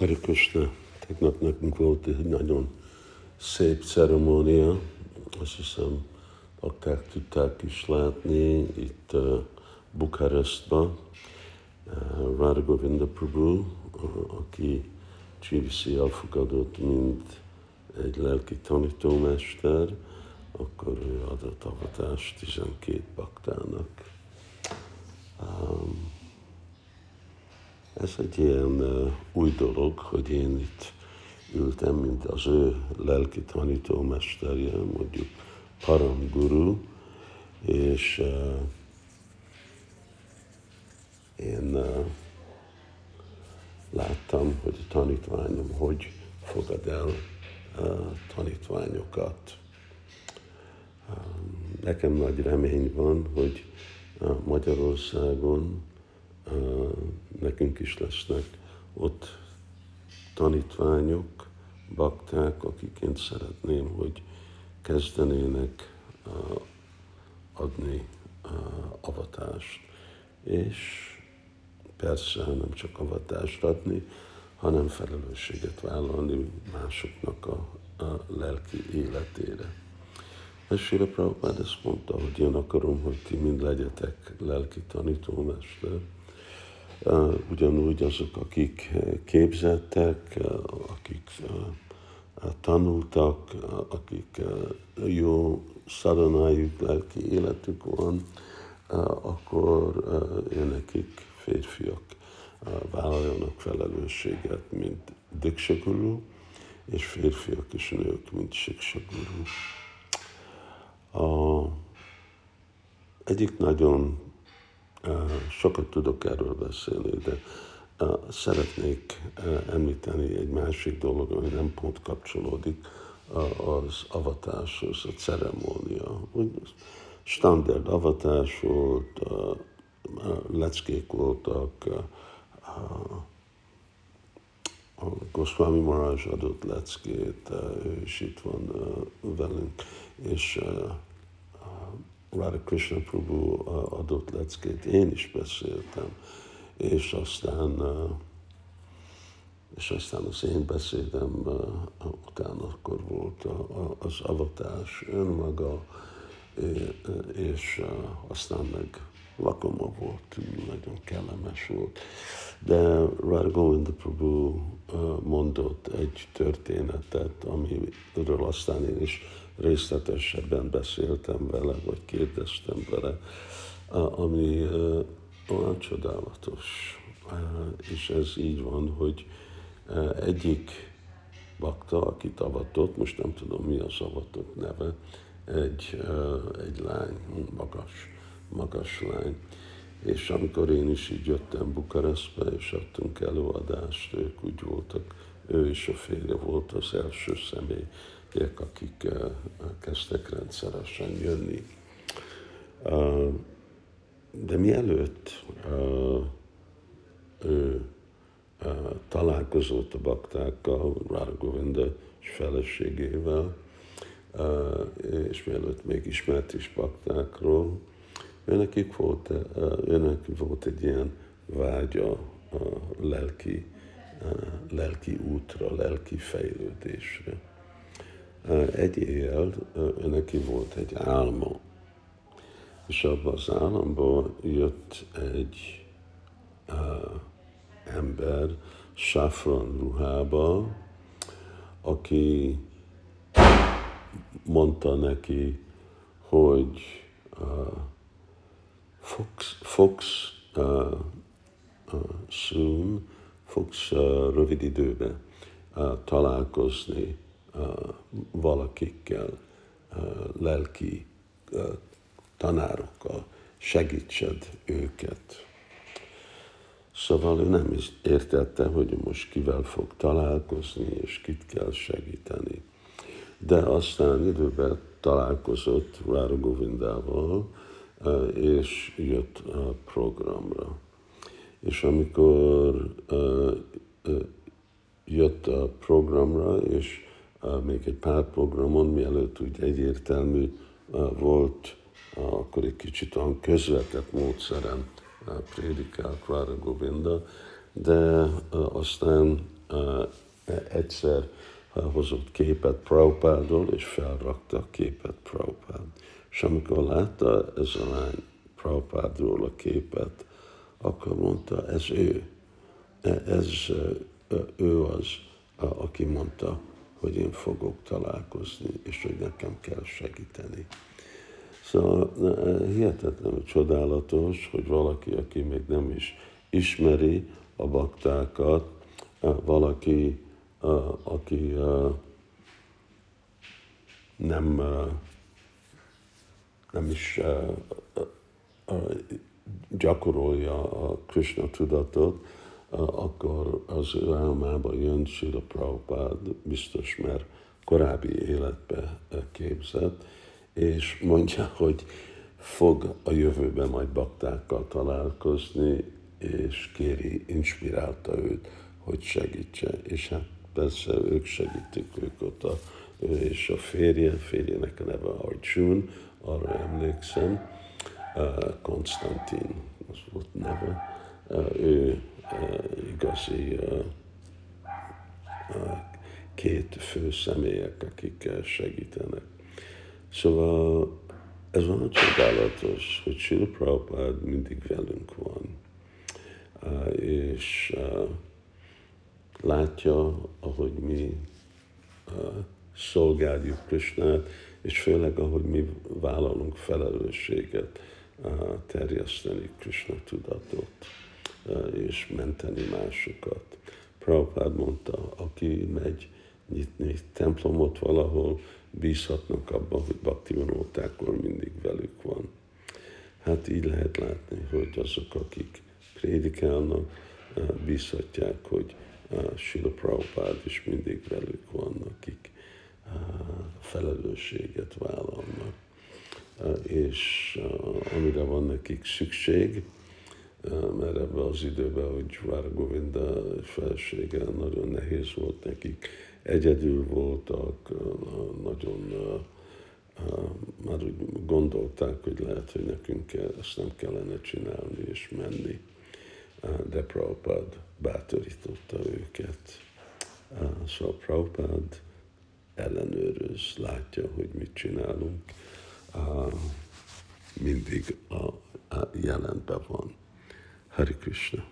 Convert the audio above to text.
Hare Krishna, tegnap nekünk volt egy nagyon szép ceremónia, azt hiszem akár tudták is látni itt uh, Bukarestban, uh, Radha Prabhu, uh, aki GVC elfogadott, mint egy lelki tanítómester, akkor ő adott avatást 12 baktának. Um, ez egy ilyen új dolog, hogy én itt ültem, mint az ő lelki tanítómesterje, mondjuk Param Guru, és én láttam, hogy a tanítványom hogy fogad el tanítványokat. Nekem nagy remény van, hogy Magyarországon nekünk is lesznek ott tanítványok, bakták, akik én szeretném, hogy kezdenének adni avatást. És persze nem csak avatást adni, hanem felelősséget vállalni másoknak a, a lelki életére. És Sira Prabhupád ezt mondta, hogy én akarom, hogy ti mind legyetek lelki tanítómester, ugyanúgy azok, akik képzettek, akik tanultak, akik jó szadanájuk, lelki életük van, akkor nekik férfiak vállaljanak felelősséget, mint Diksaguru, és férfiak és nők, mint Siksaguru. A egyik nagyon sokat tudok erről beszélni, de szeretnék említeni egy másik dolog, ami nem pont kapcsolódik az avatáshoz, a ceremónia. Standard avatás volt, leckék voltak, a Goswami Maraj adott leckét, ő itt van velünk, és Radha Krishna Prabhu adott leckét, én is beszéltem, és aztán, és aztán az én beszédem utána akkor volt az avatás önmaga, és aztán meg lakoma volt, nagyon kellemes volt. De Radha Govinda Prabhu mondott egy történetet, amiről aztán én is részletesebben beszéltem vele, vagy kérdeztem vele, ami olyan csodálatos. És ez így van, hogy egyik bakta, akit avatott, most nem tudom mi az avatott neve, egy, egy lány, magas, magas lány. És amikor én is így jöttem Bukarestbe, és adtunk előadást, ők úgy voltak, ő és a férje volt az első személy, gyerekek, akik kezdtek rendszeresen jönni. De mielőtt ő találkozott a baktákkal, Rára Govinda feleségével, és mielőtt még ismert is baktákról, őnekik volt, őnek volt egy ilyen vágya a lelki, lelki útra, lelki fejlődésre egy éjjel neki volt egy álma, és abban az államban jött egy uh, ember safran ruhába, aki mondta neki, hogy uh, fogsz, fogsz uh, uh, soon, fogsz uh, rövid időben uh, találkozni valakikkel, lelki tanárokkal, segítsed őket. Szóval ő nem is értette, hogy most kivel fog találkozni, és kit kell segíteni. De aztán időben találkozott Rára Govindával, és jött a programra. És amikor jött a programra, és még egy pár programon, mielőtt úgy egyértelmű volt, akkor egy kicsit olyan közvetett módszeren prédikált Kvára Govinda, de aztán egyszer hozott képet Prabhupádról, és felrakta a képet Prabhupád. És amikor látta ez a lány Prabhupádról a képet, akkor mondta, ez ő. E, ez ő az, aki mondta, hogy én fogok találkozni, és hogy nekem kell segíteni. Szóval hihetetlenül csodálatos, hogy valaki, aki még nem is ismeri a baktákat, valaki, aki nem, nem is gyakorolja a Krishna tudatot, akkor az ő álmába jön Sila Prabhupád, biztos, mert korábbi életbe képzett, és mondja, hogy fog a jövőben majd baktákkal találkozni, és kéri, inspirálta őt, hogy segítse. És hát persze ők segítik ők ott, a, ő és a férje, férjének a neve Arjun, arra emlékszem, Konstantin, az volt neve, ő igazi két fő személyek, akik segítenek. Szóval ez van csodálatos, hogy Sila Prabhupád mindig velünk van, és látja, ahogy mi szolgáljuk Krishnát, és főleg, ahogy mi vállalunk felelősséget terjeszteni Krishna tudatot és menteni másokat. Prabhupád mondta, aki megy nyitni templomot valahol, bízhatnak abban, hogy Bhakti akkor mindig velük van. Hát így lehet látni, hogy azok, akik prédikálnak, bízhatják, hogy Sila Prabhupád is mindig velük van, akik felelősséget vállalnak. És amire van nekik szükség, mert ebben az időben, hogy Vár Govinda felsége nagyon nehéz volt nekik, egyedül voltak, nagyon már úgy gondolták, hogy lehet, hogy nekünk ezt nem kellene csinálni és menni. De Prabhupád bátorította őket. Szóval Prabhupád ellenőröz, látja, hogy mit csinálunk, mindig a jelenben van. Hari Krishna.